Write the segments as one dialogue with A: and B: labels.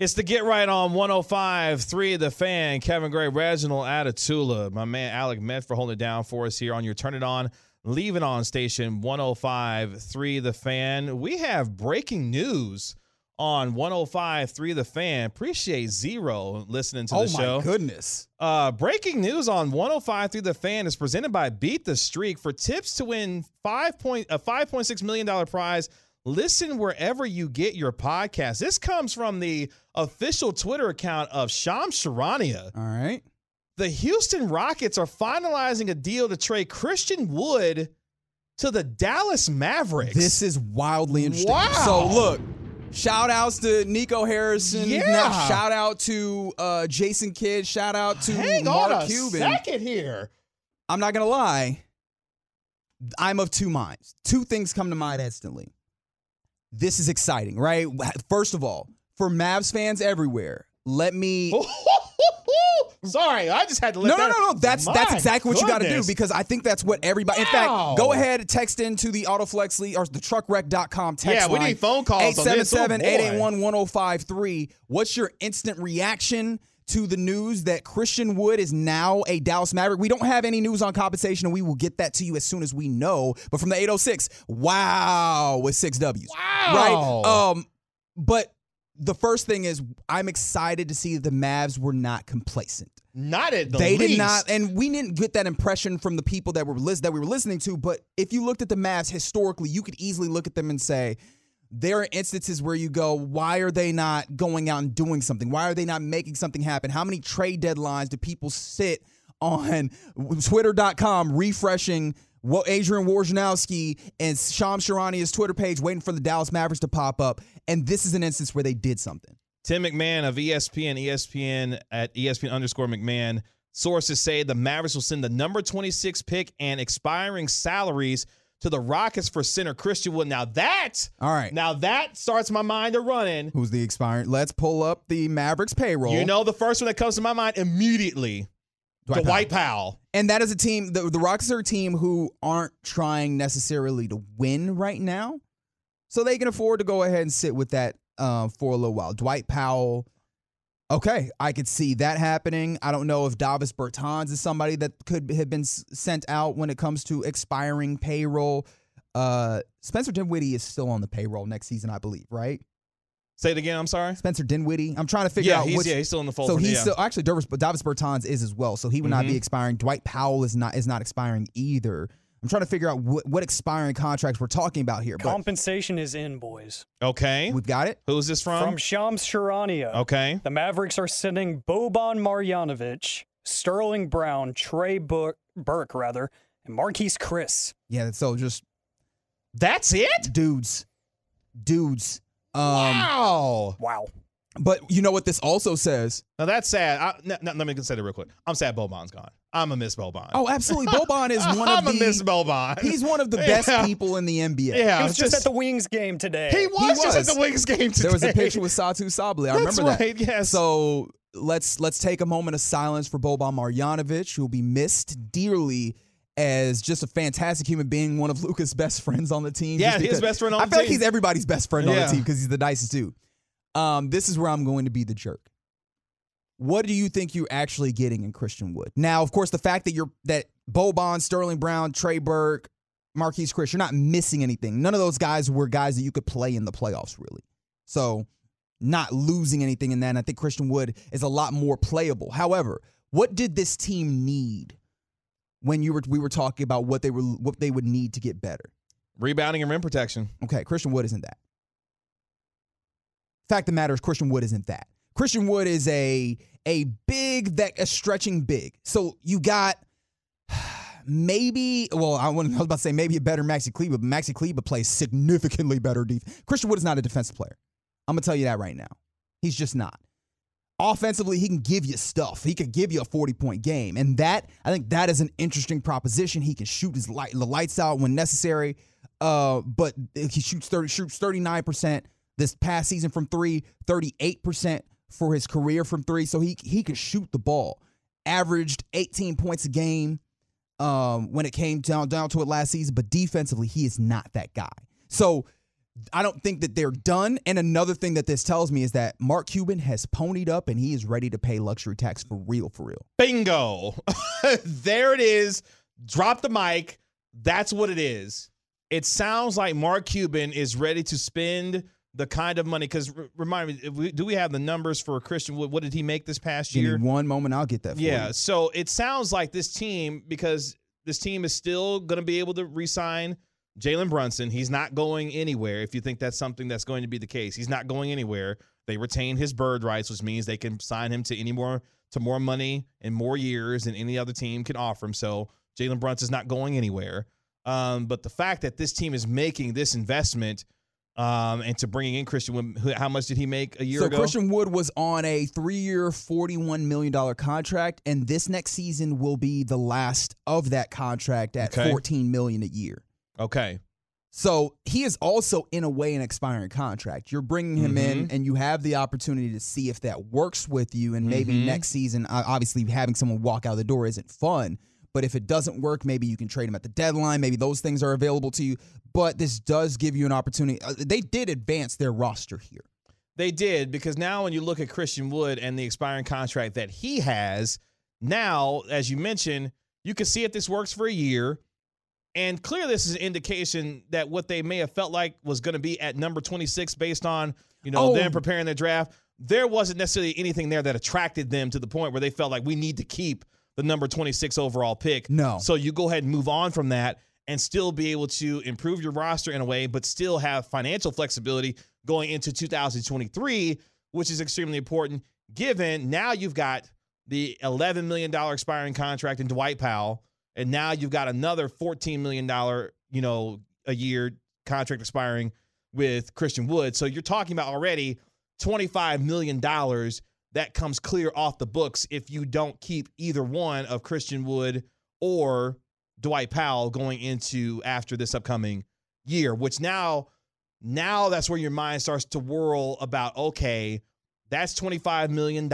A: It's the Get Right on 105 3 The Fan. Kevin Gray, Reginald Atatula, my man Alec Met for holding it down for us here on your Turn It On, Leave It On station 105 3 The Fan. We have breaking news on 105 3 The Fan. Appreciate Zero listening to
B: oh
A: the show.
B: Oh, my goodness.
A: Uh, breaking news on 105 3 The Fan is presented by Beat the Streak for tips to win five point, a $5.6 million prize. Listen wherever you get your podcast. This comes from the official Twitter account of Shams Charania.
B: All right.
A: The Houston Rockets are finalizing a deal to trade Christian Wood to the Dallas Mavericks.
B: This is wildly interesting.
A: Wow.
B: So look, shout outs to Nico Harrison.
A: Yeah.
B: Now, shout out to uh, Jason Kidd. Shout out to
A: Hang
B: Mark
A: on a
B: Cuban.
A: second here.
B: I'm not gonna lie. I'm of two minds. Two things come to mind instantly. This is exciting, right? First of all, for Mavs fans everywhere, let me
A: Sorry, I just had to let
B: no,
A: that.
B: no, no, no. That's
A: My
B: that's exactly what you got to do because I think that's what everybody. In fact, go ahead text into the Autoflex League or the truckrec.com text
A: Yeah, we
B: line.
A: need phone calls on this. Oh,
B: 877-881-1053. What's your instant reaction to the news that Christian Wood is now a Dallas Maverick? We don't have any news on compensation, and we will get that to you as soon as we know. But from the 806, wow, with six W's.
A: Wow.
B: Right? Um, but the first thing is I'm excited to see that the Mavs were not complacent
A: Not at the
B: they
A: least.
B: did not, and we didn't get that impression from the people that were that we were listening to. But if you looked at the Mavs historically, you could easily look at them and say there are instances where you go, why are they not going out and doing something? Why are they not making something happen? How many trade deadlines do people sit on Twitter.com refreshing? What Adrian Wojnarowski and Sham Charania's Twitter page waiting for the Dallas Mavericks to pop up. And this is an instance where they did something.
A: Tim McMahon of ESPN, ESPN at ESPN underscore McMahon. Sources say the Mavericks will send the number 26 pick and expiring salaries to the Rockets for center Christian Wood. Now that,
B: All right.
A: now that starts my mind to running.
B: Who's the expiring? Let's pull up the Mavericks payroll.
A: You know the first one that comes to my mind immediately,
B: Dwight
A: Dwight Powell.
B: And that is a team, the, the Rockets are a team who aren't trying necessarily to win right now. So they can afford to go ahead and sit with that uh, for a little while. Dwight Powell, okay, I could see that happening. I don't know if Davis Bertans is somebody that could have been sent out when it comes to expiring payroll. Uh, Spencer Dinwiddie is still on the payroll next season, I believe, right?
A: Say it again. I'm sorry.
B: Spencer Dinwiddie. I'm trying to figure
A: Yeah,
B: out
A: he's
B: which.
A: yeah, he's still in the fold.
B: So he's
A: yeah.
B: still actually Davis, Davis Bertans is as well. So he would not be
A: Mhm.
B: expiring. Dwight Powell is not is not expiring either. I'm trying to figure out what, what expiring contracts we're talking about here. But
C: Compensation is in, boys.
A: okay.
B: we've got it.
A: Who's this from?
C: From Shams Charania.
A: okay.
C: The Mavericks are sending Boban Marjanovic, Sterling Brown, Trey Book, Burke, rather, and Marquese Chriss.
B: Yeah. So just
A: That's it.
B: dudes, dudes. Um,
A: wow.
C: Wow.
B: But you know what this also says?
A: Now that's sad. I, n- n- let me say consider real quick. I'm sad Boban's gone. I'm a miss Boban.
B: Oh, absolutely. Boban is one of
A: I'm
B: of
A: a miss
B: the.
A: Boban.
B: He's one of the best
A: Yeah.
B: people in the NBA.
A: Yeah,
C: He was just, at the Wings game today.
A: He was, just
B: was.
A: at the Wings game today.
B: There was a picture with Satou Sabally. I
A: That's
B: remember that.
A: right, yes.
B: So let's let's take a moment of silence for Boban Marjanovic, who will be missed dearly as just a fantastic human being, one of Luka's best friends on the team.
A: Yeah, his best friend on the team.
B: I feel like he's everybody's best friend on the team because he's the nicest dude. Um, this is where I'm going to be the jerk. What do you think you're actually getting in Christian Wood? Now, of course, the fact that you're that Boban, Sterling Brown, Trey Burke, Marquese Chriss, you're not missing anything. None of those guys were guys that you could play in the playoffs, really. So, not losing anything in that. And I think Christian Wood is a lot more playable. However, what did this team need when you were we were talking about what they were what they would need to get better?
A: Rebounding and rim protection.
B: Okay, Christian Wood isn't that. Fact of the matter is, Christian Wood isn't that. Christian Wood is a a big that a stretching big. So you got maybe well, I, was about to say maybe a better Maxi Kleber, but Maxi Kleber plays significantly better defense. Christian Wood is not a defensive player. I'm gonna tell you that right now. He's just not. Offensively, he can give you stuff. He could give you a 40 point game. And that, I think that is an interesting proposition. He can shoot his light, the lights out when necessary. Uh, but he shoots 30, shoots 39% this past season from three, 38% for his career from three. So he he can shoot the ball. Averaged 18 points a game um, when it came down down to it last season, but defensively, he is not that guy. So I don't think that they're done. And another thing that this tells me is that Mark Cuban has ponied up and he is ready to pay luxury tax for real, for real.
A: Bingo. there it is. Drop the mic. That's what it is. It sounds like Mark Cuban is ready to spend the kind of money. Because r- remind me, we, do we have the numbers for Christian Wood? What did he make this past
B: Give
A: year?
B: me one moment, I'll get that for
A: Yeah.
B: you.
A: So it sounds like this team, because this team is still going to be able to re-sign Jalen Brunson. He's not going anywhere. If you think that's something that's going to be the case, he's not going anywhere. They retain his bird rights, which means they can sign him to any more to more money and more years than any other team can offer him. So Jalen Brunson's not going anywhere. Um, but the fact that this team is making this investment um, and to bringing in Christian, Wood- how much did he make a year
B: So
A: ago?
B: Christian Wood was on a three-year, forty-one million dollar contract, and this next season will be the last of that contract at
A: Okay.
B: fourteen million a year.
A: okay.
B: So he is also, in a way, an expiring contract. You're bringing him in,
A: Mhm.
B: and you have the opportunity to see if that works with you. And maybe
A: Mhm.
B: next season, obviously, having someone walk out the door isn't fun. But if it doesn't work, maybe you can trade him at the deadline. Maybe those things are available to you. But this does give you an opportunity. Uh, they did advance their roster here.
A: They did because now when you look at Christian Wood and the expiring contract that he has, now, as you mentioned, you can see if this works for a year. And clearly this is an indication that what they may have felt like was going to be at number 26 based on, you know,
B: Oh.
A: them preparing their draft. There wasn't necessarily anything there that attracted them to the point where they felt like we need to keep the number 26 overall pick.
B: No.
A: So you go ahead and move on from that and still be able to improve your roster in a way, but still have financial flexibility going into 2023, which is extremely important given now you've got the $11 million expiring contract in Dwight Powell, and now you've got another $14 million, you know, a year contract expiring with Christian Wood. So you're talking about already $25 million that comes clear off the books if you don't keep either one of Christian Wood or Dwight Powell going into after this upcoming year, which now now that's where your mind starts to whirl about okay, that's $25 million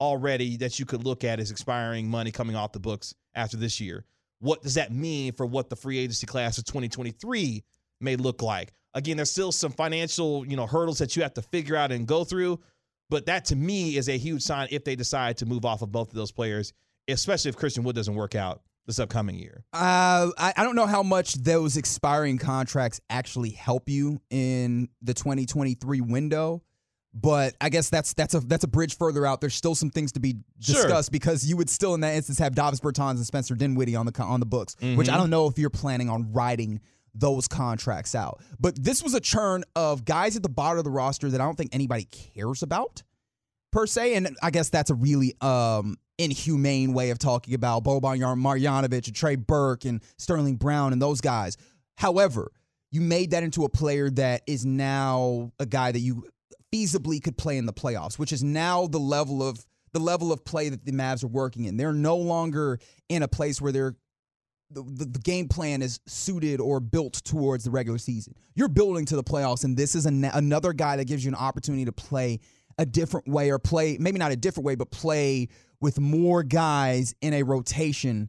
A: already that you could look at as expiring money coming off the books after this year. What does that mean for what the free agency class of 2023 may look like? Again, there's still some financial, you know, hurdles that you have to figure out and go through, but that to me is a huge sign if they decide to move off of both of those players, especially if Christian Wood doesn't work out this upcoming year.
B: Uh, I, I don't know how much those expiring contracts actually help you in the 2023 window, but I guess that's that's a that's a bridge further out. There's still some things to be
A: Sure.
B: discussed because you would still, in that instance, have Davis Bertans and Spencer Dinwiddie on the on the books, which I don't know if you're planning on riding those contracts out. But this was a churn of guys at the bottom of the roster that I don't think anybody cares about per se. And I guess that's a really um, inhumane way of talking about Boban Marjanovic and Trey Burke and Sterling Brown and those guys. However, you made that into a player that is now a guy that you feasibly could play in the playoffs, which is now the level of the level of play that the Mavs are working in. They're no longer in a place where they're the, the, the game plan is suited or built towards the regular season. You're building to the playoffs, and this is an, another guy that gives you an opportunity to play a different way or play, maybe not a different way, but play with more guys in a rotation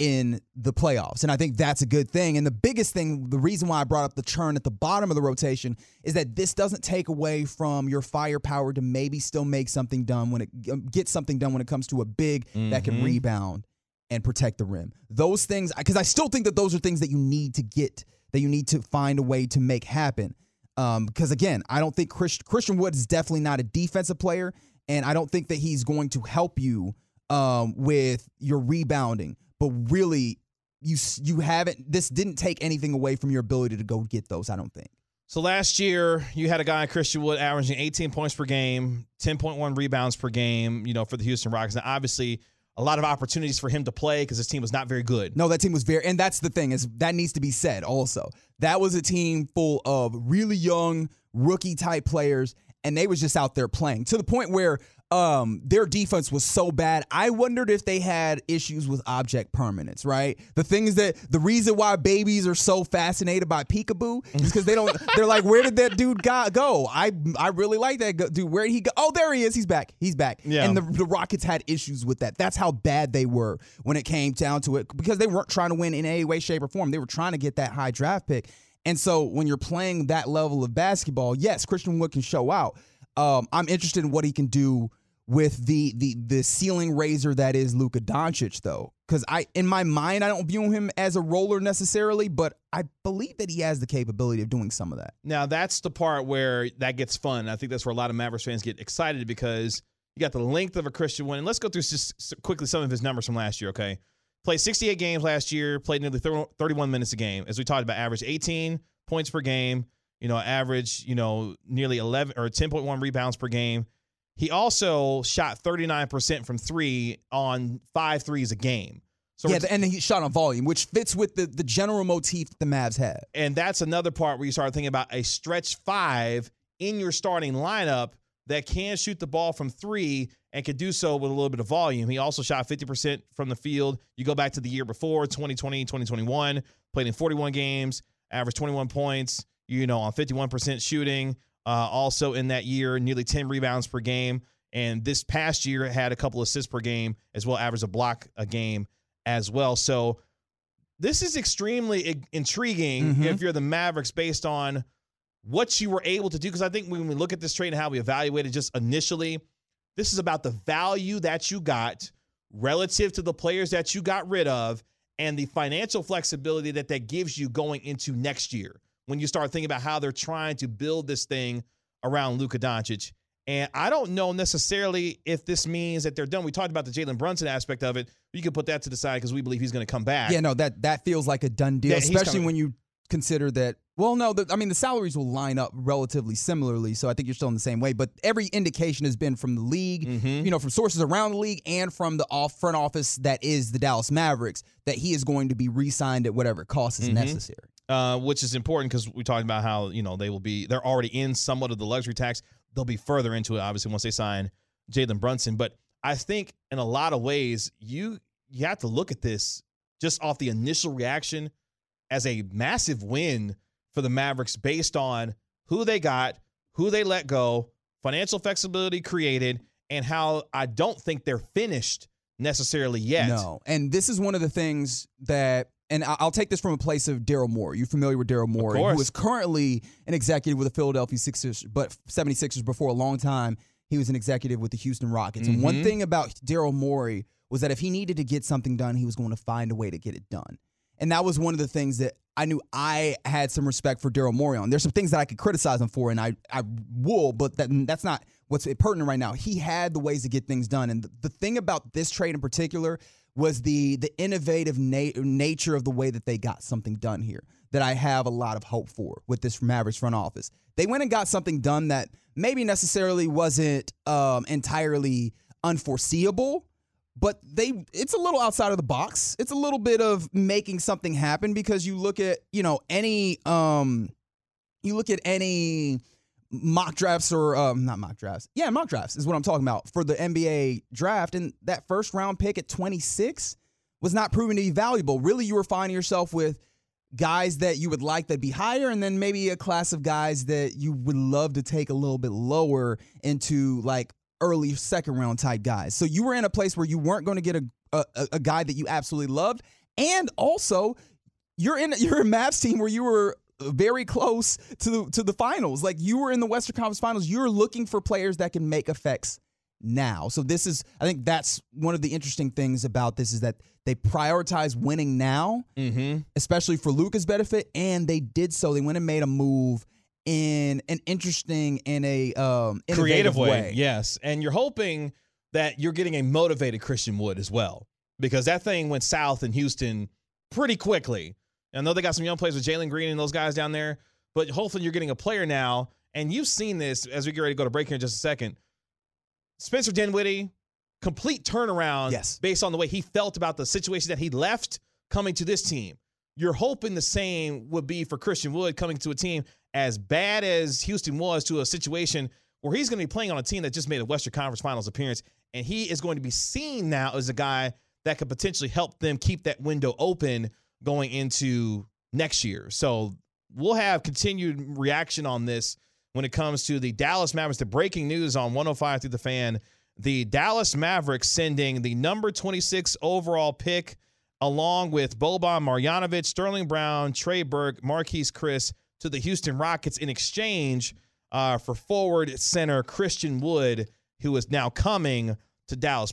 B: in the playoffs. And I think that's a good thing. And the biggest thing, the reason why I brought up the churn at the bottom of the rotation is that this doesn't take away from your firepower to maybe still make something done when it get something done when it comes to a big that can
A: Mhm.
B: rebound and protect the rim. Those things, because I still think that those are things that you need to get, that you need to find a way to make happen. Um, because again, I don't think Christ, Christian Wood is definitely not a defensive player, and I don't think that he's going to help you um, with your rebounding. But really, you you haven't. This didn't take anything away from your ability to go get those. I don't think.
A: So last year, you had a guy, Christian Wood, averaging 18 points per game, 10.1 rebounds per game. You know, for the Houston Rockets. Now, obviously, a lot of opportunities for him to play because his team was not very good.
B: No, that team was very, and that's the thing is that needs to be said. Also, that was a team full of really young rookie type players, and they was just out there playing to the point where um, their defense was so bad. I wondered if they had issues with object permanence, right? The thing is that the reason why babies are so fascinated by peekaboo is because they don't, they're like, where did that dude go? I I really like that dude. Where did he go? Oh, there he is. He's back. He's back.
A: Yeah.
B: And the, the Rockets had issues with that. That's how bad they were when it came down to it because they weren't trying to win in any way, shape, or form. They were trying to get that high draft pick. And so when you're playing that level of basketball, yes, Christian Wood can show out. Um, I'm interested in what he can do with the the the ceiling raiser that is Luka Doncic, though, because I in my mind I don't view him as a roller necessarily, but I believe that he has the capability of doing some of that.
A: Now that's the part where that gets fun. I think that's where a lot of Mavericks fans get excited because you got the length of a Christian Wood. And let's go through just quickly some of his numbers from last year. Okay, played 68 games last year, played nearly 31 minutes a game. As we talked about, average 18 points per game. You know, average you know nearly 11 or 10.1 rebounds per game. He also shot 39% from three on five threes a game.
B: So yeah, and he shot on volume, which fits with the, the general motif the Mavs had.
A: And that's another part where you start thinking about a stretch five in your starting lineup that can shoot the ball from three and can do so with a little bit of volume. He also shot 50% from the field. You go back to the year before, 2020, 2021, played in 41 games, averaged 21 points, you know, on 51% shooting. Uh, also in that year, nearly 10 rebounds per game. And this past year had a couple assists per game as well, average a block a game as well. So this is extremely intriguing mm-hmm. if you're the Mavericks based on what you were able to do. Because I think when we look at this trade and how we evaluated just initially, this is about the value that you got relative to the players that you got rid of and the financial flexibility that that gives you going into next year when you start thinking about how they're trying to build this thing around Luka Doncic. And I don't know necessarily if this means that they're done. We talked about the Jalen Brunson aspect of it. You can put that to the side because we believe he's going to come back.
B: Yeah, no, that that feels like a done deal, yeah, especially when you consider that. Well, no, the, I mean the salaries will line up relatively similarly, so I think you're still in the same way. But every indication has been from the league, mm-hmm. you know, from sources around the league and from the off front office that is the Dallas Mavericks that he is going to be re-signed at whatever cost is mm-hmm. necessary
A: uh, which is important because we talked about how you know they will be they're already in somewhat of the luxury tax. They'll be further into it obviously once they sign Jalen Brunson. But I think in a lot of ways you you have to look at this just off the initial reaction as a massive win for the Mavericks based on who they got, who they let go, financial flexibility created, and how I don't think they're finished necessarily yet.
B: No. And this is one of the things that and I'll take this from a place of Daryl Morey. You're familiar with Daryl Morey, who is currently an executive with the Philadelphia Sixers, but 76ers before a long time. He was an executive with the Houston Rockets. Mm-hmm. And one mm-hmm. thing about Daryl Morey was that if he needed to get something done, he was going to find a way to get it done. And that was one of the things that I knew I had some respect for Daryl Morey on. There's some things that I could criticize him for, and I, I will, but that that's not what's pertinent right now. He had the ways to get things done. And the, the thing about this trade in particular was the the innovative na- nature of the way that they got something done here that I have a lot of hope for with this Mavericks front office. They went and got something done that maybe necessarily wasn't um, entirely unforeseeable, but they it's a little outside of the box. It's a little bit of making something happen because you look at you know any um, you look at any mock drafts or um, not mock drafts. Yeah, mock drafts is what I'm talking about for the NBA draft. And that first round pick at 26 was not proven to be valuable. Really, you were finding yourself with guys that you would like that be higher, and then maybe a class of guys that you would love to take a little bit lower into like early second round type guys. So you were in a place where you weren't going to get a, a, a guy that you absolutely loved, and also you're in you're a Mavs team where you were very close to the, to the finals. Like you were in the Western Conference Finals, you're looking for players that can make effects now. So this is I think that's one of the interesting things about this is that they prioritize winning now,
A: Mm-hmm.
B: especially for Luka's benefit, and they did so. They went and made a move in an interesting and a um,
A: creative
B: innovative
A: way. Yes. And you're hoping that you're getting a motivated Christian Wood as well, because that thing went south in Houston pretty quickly. I know they got some young players with Jalen Green and those guys down there, but hopefully you're getting a player now. And you've seen this as we get ready to go to break here in just a second. Spencer Dinwiddie, complete turnaround
B: Yes.
A: based on the way he felt about the situation that he left coming to this team. You're hoping the same would be for Christian Wood coming to a team as bad as Houston was to a situation where he's going to be playing on a team that just made a Western Conference Finals appearance, and he is going to be seen now as a guy that could potentially help them keep that window open going into next year. So we'll have continued reaction on this when it comes to the Dallas Mavericks. The breaking news on 105 through the fan. The Dallas Mavericks sending the number 26 overall pick along with Boban Marjanovic, Sterling Brown, Trey Burke, Marquese Chriss to the Houston Rockets in exchange uh, for forward center Christian Wood, who is now coming to Dallas.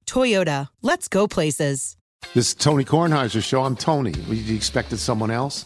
D: Toyota, let's go places.
E: This is Tony Kornheiser show. I'm Tony. You expected someone else?